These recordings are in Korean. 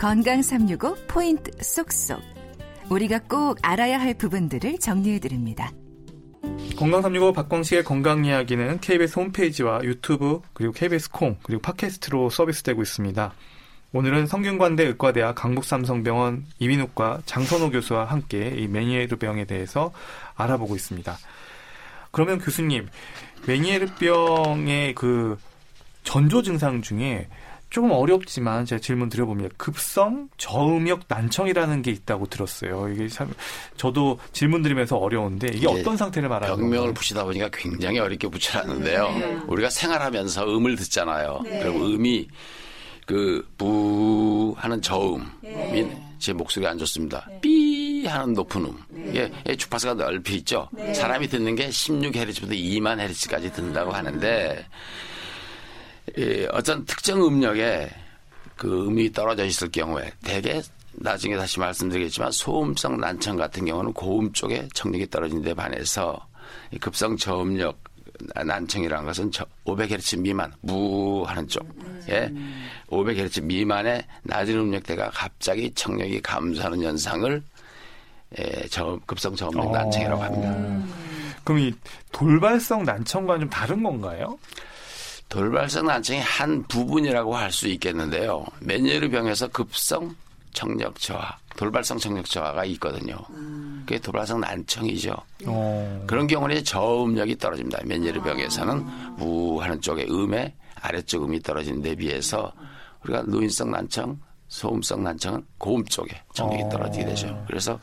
건강 365 포인트 쏙쏙. 우리가 꼭 알아야 할 부분들을 정리해 드립니다. 건강 365 박광식의 건강 이야기는 KBS 홈페이지와 유튜브 그리고 KBS 콩 그리고 팟캐스트로 서비스되고 있습니다. 오늘은 성균관대 의과대학 강북삼성병원 이비인후과 장선호 교수와 함께 이 메니에르병에 대해서 알아보고 있습니다. 그러면 교수님, 메니에르병의 그 전조 증상 중에 조금 어렵지만 제가 질문 드려봅니다. 급성 저음역 난청이라는 게 있다고 들었어요. 이게 참 저도 질문 드리면서 어려운데 이게 어떤 상태를 말하는 병명을 건가요? 붙이다 보니까 굉장히 어렵게 붙여놨는데요. 네. 우리가 생활하면서 음을 듣잖아요. 네. 그리고 음이 그 부 하는 저음이 네. 제 목소리가 안 좋습니다. 삐 하는 높은 음. 이게 이 주파수가 넓이 있죠. 네. 사람이 듣는 게 16Hz부터 2만 Hz까지 듣는다고 하는데 이 어떤 특정 음력에 그 음이 떨어져 있을 경우에 대개 나중에 다시 말씀드리겠지만 소음성 난청 같은 경우는 고음 쪽에 청력이 떨어진 데 반해서 이 급성 저음력 난청이라는 것은 500Hz 미만 무 하는 쪽에 500Hz 미만의 낮은 음력대가 갑자기 청력이 감소하는 현상을 에, 저, 급성 저음력 난청이라고 합니다. 그럼 이 돌발성 난청과는 좀 다른 건가요? 돌발성 난청의 한 부분이라고 할 수 있겠는데요. 메니에르병에서 급성 청력 저하, 돌발성 청력 저하가 있거든요. 그게 돌발성 난청이죠. 어. 그런 경우는 저음력이 떨어집니다. 메니에르병에서는 우 하는 쪽에 음의 아래쪽 음이 떨어지는 데 비해서 우리가 노인성 난청, 소음성 난청은 고음 쪽에 청력이 어. 떨어지게 되죠. 그래서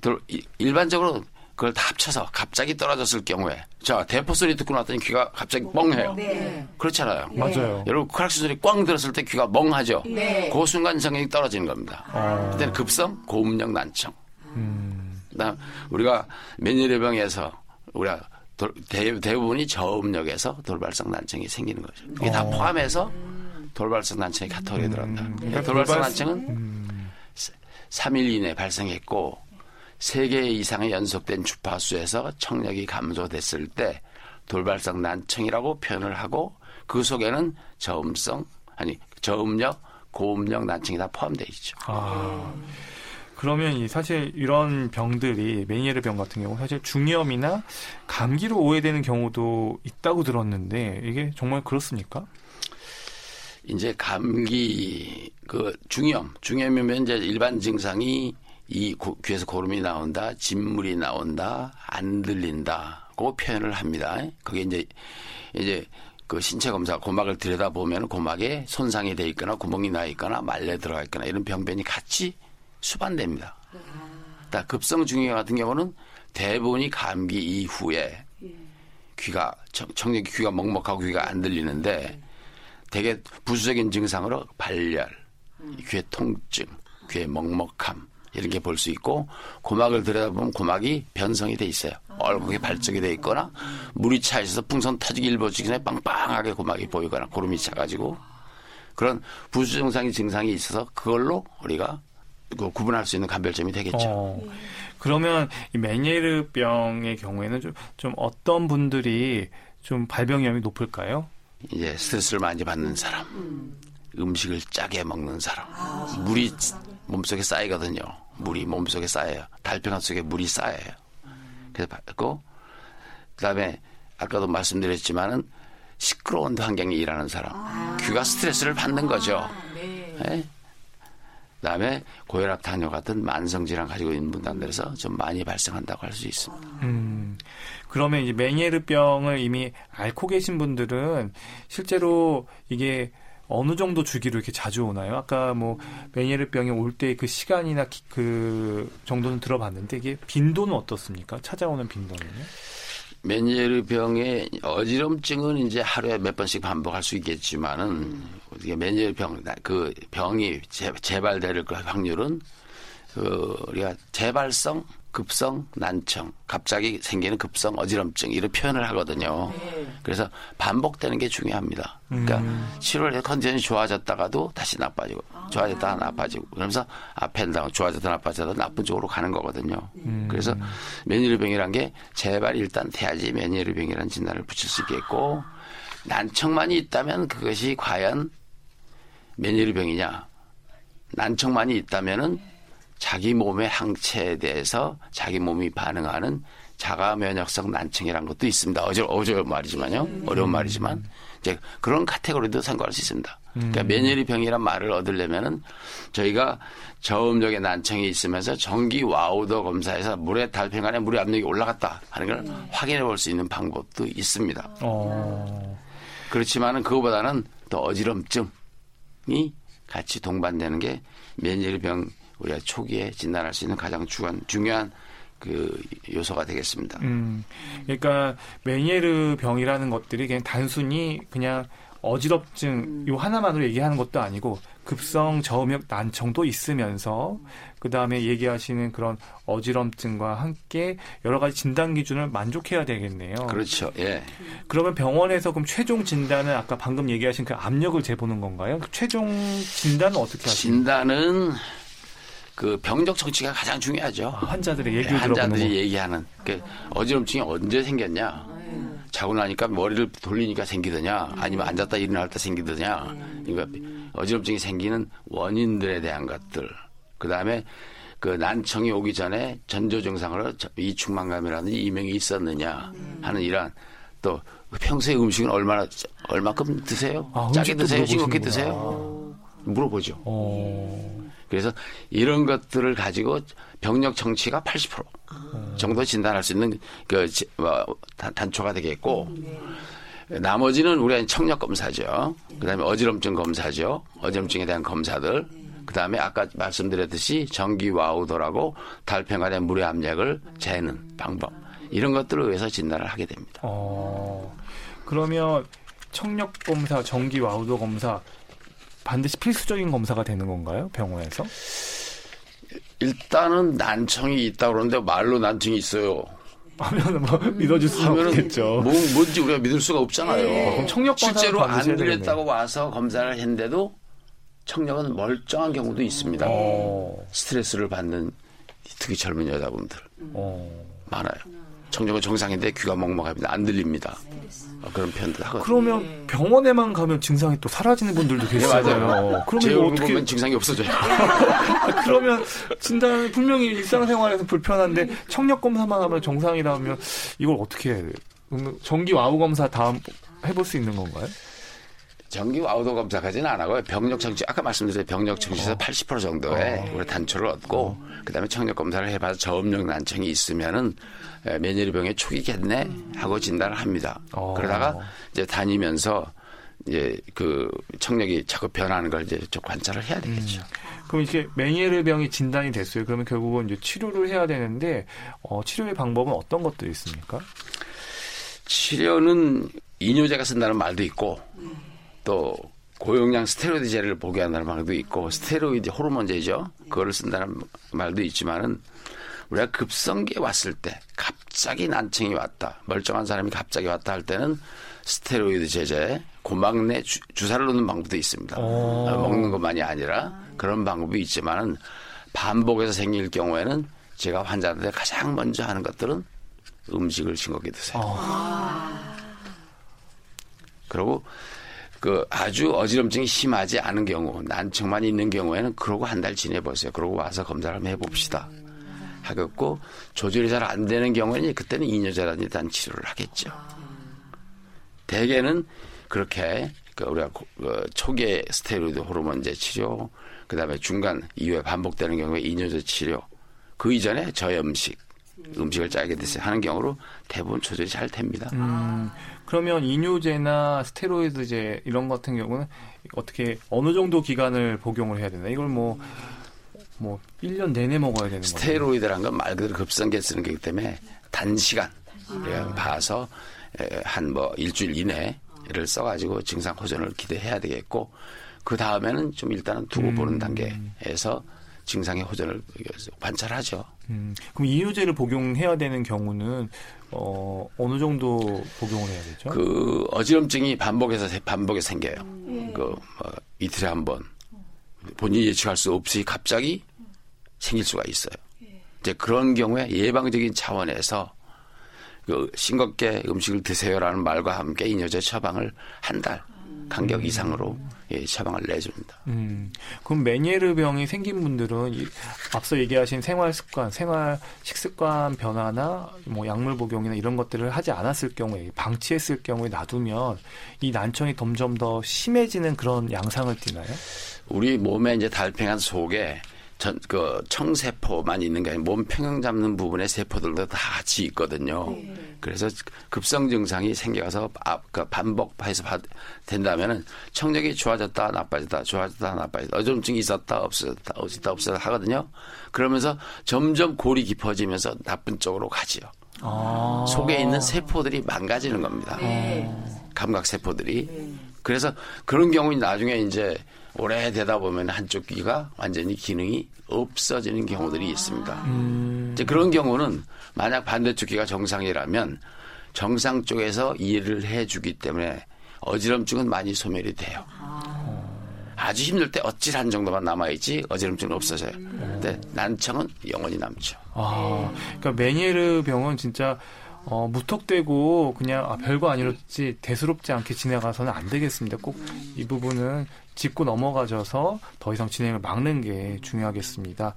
돌- 이- 일반적으로 그걸 다 합쳐서 갑자기 떨어졌을 경우에 자 대포 소리 듣고 났더니 귀가 갑자기 멍해요. 네. 그렇잖아요. 맞아요. 여러분 크락스 소리 꽝 들었을 때 귀가 멍하죠. 네. 그 순간 청력이 떨어지는 겁니다. 어. 그때는 급성 고음력 난청. 음. 그다음 우리가 메니레병에서 우리가 돌- 대, 대부분이 저음력에서 돌발성 난청이 생기는 거죠. 이게 다 포함해서 돌발성 난청의 카테고리에 들어간다. 음. 그러니까 그러니까 돌발성 돌발- 난청은 음. 3일 이내 발생했고 3개 이상의 연속된 주파수에서 청력이 감소됐을 때 돌발성 난청이라고 표현을 하고 그 속에는 저음성 아니 저음력 고음력 난청이 다 포함되어 있죠. 아. 그러면 이 사실 이런 병들이 메니에르 병 같은 경우 사실 중이염이나 감기로 오해되는 경우도 있다고 들었는데 이게 정말 그렇습니까? 이제 감기 그 중염 중염이면 이제 일반 증상이 이 고- 귀에서 고름이 나온다 진물이 나온다 안 들린다. 그 표현을 합니다. 그게 이제 이제 그 신체 검사 고막을 들여다 보면 고막에 손상이 돼 있거나 구멍이 나 있거나 말려 들어가 있거나 이런 병변이 같이 수반됩니다. 다 급성 중이염 같은 경우는 대부분이 감기 이후에 귀가 청- 청력이 귀가 먹먹하고 귀가 안 들리는데 대개 부수적인 증상으로 발열, 귀의 통증, 귀의 먹먹함 이런 게 볼 수 있고 고막을 들여다보면 고막이 변성이 돼 있어요. 얼굴에 발적이 돼 있거나 물이 차 있어서 풍선 터지기 일보 직전에 빵빵하게 고막이 보이거나 고름이 차가지고 그런 부수 증상이 증상이 있어서 그걸로 우리가 그 구분할 수 있는 감별점이 되겠죠. 어. 그러면 이 메니에르병의 경우에는 좀, 좀 어떤 분들이 좀 발병 위험이 높을까요? 이제 스트레스를 많이 받는 사람, 음 식을 짜게 먹는 사람, 물이 몸속에 쌓이거든요. 물이 몸속에 쌓여요. 달팽이 속에 물이 쌓여요. 그래서 받고 그다음에 아까도 말씀드렸지만은 시끄러운 환경에 일하는 사람, 귀가 스트레스를 받는 거죠. 예? 그다음에 고혈압, 당뇨 같은 만성 질환 가지고 있는 분들에서 좀 많이 발생한다고 할 수 있습니다. 음, 그러면 이제 메니에르병을 이미 앓고 계신 분들은 실제로 이게 어느 정도 주기로 이렇게 자주 오나요? 아까 뭐 메니에르병이 올 때 그 시간이나 기- 그 정도는 들어봤는데 이게 빈도는 어떻습니까? 찾아오는 빈도는요? 메니에르 병의 어지럼증은 이제 하루에 몇 번씩 반복할 수 있겠지만은 어떻게 메니에르 병, 그 병이 재, 재발될 그 확률은 그 우리가 재발성, 급성, 난청, 갑자기 생기는 급성 어지럼증. 이런 표현을 하거든요. 그래서 반복되는 게 중요합니다. 그러니까 7월에 컨디션이 좋아졌다가도 다시 나빠지고 좋아졌다가 나빠지고 그러면서 앞엔다운 좋아졌다 나빠졌다 나쁜 쪽으로 가는 거거든요. 그래서 메니르병이란 게 재발 일단 돼야지 메니르병이라는 진단을 붙일 수 있겠고 난청만이 있다면 그것이 과연 메니르병이냐? 난청만이 있다면은 자기 몸의 항체에 대해서 자기 몸이 반응하는 자가 면역성 난청이라는 것도 있습니다. 어제 어제 말이지만요. 어려운 말이지만 이제 그런 카테고리도 참고할 수 있습니다. 그러니까 메니에르병이란 말을 얻으려면은 저희가 저음력의 난청이 있으면서 전기 와우도 검사에서 물의 달팽이관에 물의 압력이 올라갔다 하는 걸 확인해 볼 수 있는 방법도 있습니다. 어. 그렇지만은 그거보다는 더 어지럼증이 같이 동반되는 게 면역리 병 우리가 초기에 진단할 수 있는 가장 중요한 중요한 그 요소가 되겠습니다. 음. 그러니까 메니에르 병이라는 것들이 그냥 단순히 그냥 어지럽증 요 하나만으로 얘기하는 것도 아니고 급성 저음역 난청도 있으면서 그 다음에 얘기하시는 그런 어지럼증과 함께 여러 가지 진단 기준을 만족해야 되겠네요. 그렇죠. 예. 그러면 병원에서 그럼 최종 진단은 아까 방금 얘기하신 그 압력을 재보는 건가요? 그 최종 진단은 어떻게 하시나요? 진단은 그 병적 정치가 가장 중요하죠. 환자들의 얘기를 네, 환자들이 거. 얘기하는 그 어지럼증이 언제 생겼냐? 자고 나니까 머리를 돌리니까 생기더냐? 아니면 앉았다 일어날 때 생기더냐? 그러니까 어지럼증이 생기는 원인들에 대한 것들. 그 다음에 그 난청이 오기 전에 전조 증상으로 이충만감이라든지 이명이 있었느냐 하는 이러한 또 평소에 음식은 얼마나 얼마큼 드세요? 아, 짜게 드세요? 싱겁게. 드세요? 물어보죠. 어. 그래서 이런 것들을 가지고 병력 정치가 80% 정도 진단할 수 있는 그 지- 뭐, 단- 단초가 되겠고 나머지는 우리 가 청력 검사죠. 그다음에 어지럼증 검사죠. 어지럼증에 대한 검사들. 그다음에 아까 말씀드렸듯이 전기 와우더라고 달팽이간의 물의 압력을 재는 방법 이런 것들을 위해서 진단을 하게 됩니다. 어. 그러면 청력 검사, 전기 와우도 검사 반드시 필수적인 검사가 되는 건가요? 병원에서? 일단은 난청이 있다 그러는데 말로 난청이 있어요. 하면은 뭐 믿어줄 수는 하면은 없겠죠. 뭐, 뭔지 우리가 믿을 수가 없잖아요. 그럼 청력 실제로 안 그랬다고 와서 검사를 했는데도 청력은 멀쩡한 경우도 있습니다. 어. 스트레스를 받는 특히 젊은 여자분들 어. 많아요. 청력은 정상인데 귀가 먹먹합니다. 안 들립니다. 어, 그런 표현들 하거든요. 그러면 병원에만 가면 증상이 또 사라지는 분들도 계시잖아요. 그러면 제 이거 어떻게 보면 증상이 없어져요. 아, 그러면 진단 분명히 일상생활에서 불편한데 청력 검사만 하면 정상이라면 이걸 어떻게 해야 돼요? 전기 와우 검사 다음 해볼 수 있는 건가요? 전기 와우도 검사까지는 안 하고요. 병력 정치 아까 말씀드린 병력 정치에서 80% 정도의 우리 단초를 얻고 그다음에 청력 검사를 해봐서 저음력 난청이 있으면은 에, 메니르병의 초기겠네 하고 진단을 합니다. 어. 그러다가 이제 다니면서 이제 그 청력이 자꾸 변하는 걸 이제 좀 관찰을 해야 되겠죠. 그럼 이게 메니에르 병이 진단이 됐어요. 그러면 결국은 이제 치료를 해야 되는데 어, 치료의 방법은 어떤 것들이 있습니까? 치료는 이뇨제가 쓴다는 말도 있고 또 고용량 스테로이드 제를 복용한다는 말도 있고 스테로이드 호르몬제죠. 그거를 쓴다는 말도 있지만은 우리가 급성기에 왔을 때 갑자기 난청이 왔다. 멀쩡한 사람이 갑자기 왔다 할 때는 스테로이드 제제, 고막 내 주, 주사를 놓는 방법도 있습니다. 오. 어, 먹는 것만이 아니라 그런 방법이 있지만은 반복해서 생길 경우에는 제가 환자들한테 가장 먼저 하는 것들은 음식을 싱겁게 드세요. 그리고 그 아주 어지럼증이 심하지 않은 경우, 난청만 있는 경우에는 그러고 한 달 지내보세요. 그러고 와서 검사를 한번 해봅시다. 하겠고 조절이 잘 안 되는 경우에는 그때는 이뇨제라든지 단 치료를 하겠죠. 대개는 그렇게 그 우리가 고- 그 초기에 스테로이드 호르몬제 치료, 그다음에 중간 이후에 반복되는 경우에 이뇨제 치료, 그 이전에 저염식, 음식을 짜게 드세요 하는 경우로 대부분 조절이 잘 됩니다. 음, 그러면 이뇨제나 스테로이드제 이런 같은 경우는 어떻게 어느 정도 기간을 복용을 해야 되나? 이걸 뭐, 뭐, 1년 내내 먹어야 되는 거예요? 스테로이드란 건 말 그대로 급성기에 쓰는 거기 때문에 단시간 우리가 봐서 한 뭐 일주일 이내를 써가지고 증상 호전을 기대해야 되겠고 그 다음에는 좀 일단은 두고 보는 단계에서 증상의 호전을 관찰하죠. 음, 그럼 이뇨제를 복용해야 되는 경우는 어, 어느 정도 복용을 해야 되죠? 그 어지럼증이 반복해서 세- 반복해 생겨요. 그 뭐, 이틀에 한 번 본인이 예측할 수 없이 갑자기 생길 수가 있어요. 이제 그런 경우에 예방적인 차원에서 그 싱겁게 음식을 드세요라는 말과 함께 이뇨제 처방을 한 달 간격 이상으로 예, 처방을 내줍니다. 음, 그럼 메니에르 병이 생긴 분들은 이, 앞서 얘기하신 생활 습관, 생활 식습관 변화나 뭐 약물 복용이나 이런 것들을 하지 않았을 경우에 방치했을 경우에 놔두면 이 난청이 점점 더 심해지는 그런 양상을 띠나요? 우리 몸에 이제 달팽한 속에 전, 그, 청세포만 있는 게 아니라 몸 평형 잡는 부분의 세포들도 다 같이 있거든요. 그래서 급성 증상이 생겨서 아, 그 반복해서 받, 된다면은 청력이 좋아졌다, 나빠졌다, 좋아졌다, 나빠졌다, 어지럼증이 있었다, 없어졌다, 없었다, 없어졌다 하거든요. 그러면서 점점 골이 깊어지면서 나쁜 쪽으로 가지요. 아. 속에 있는 세포들이 망가지는 겁니다. 감각 세포들이. 그래서 그런 경우는 나중에 이제 오래 되다 보면 한쪽 귀가 완전히 기능이 없어지는 경우들이 있습니다. 이제 그런 경우는 만약 반대쪽 귀가 정상이라면 정상 쪽에서 일을 해주기 때문에 어지럼증은 많이 소멸이 돼요. 아주 힘들 때 어찌한 정도만 남아있지 어지럼증은 없어져요. 근데 난청은 영원히 남죠. 아, 그러니까 메니에르 병은 진짜 어, 무턱대고 그냥 아, 별거 아니었지 대수롭지 않게 지나가서는 안 되겠습니다. 꼭 이 부분은 짚고 넘어가져서 더 이상 진행을 막는 게 중요하겠습니다.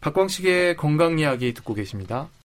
박광식의 건강 이야기 듣고 계십니다.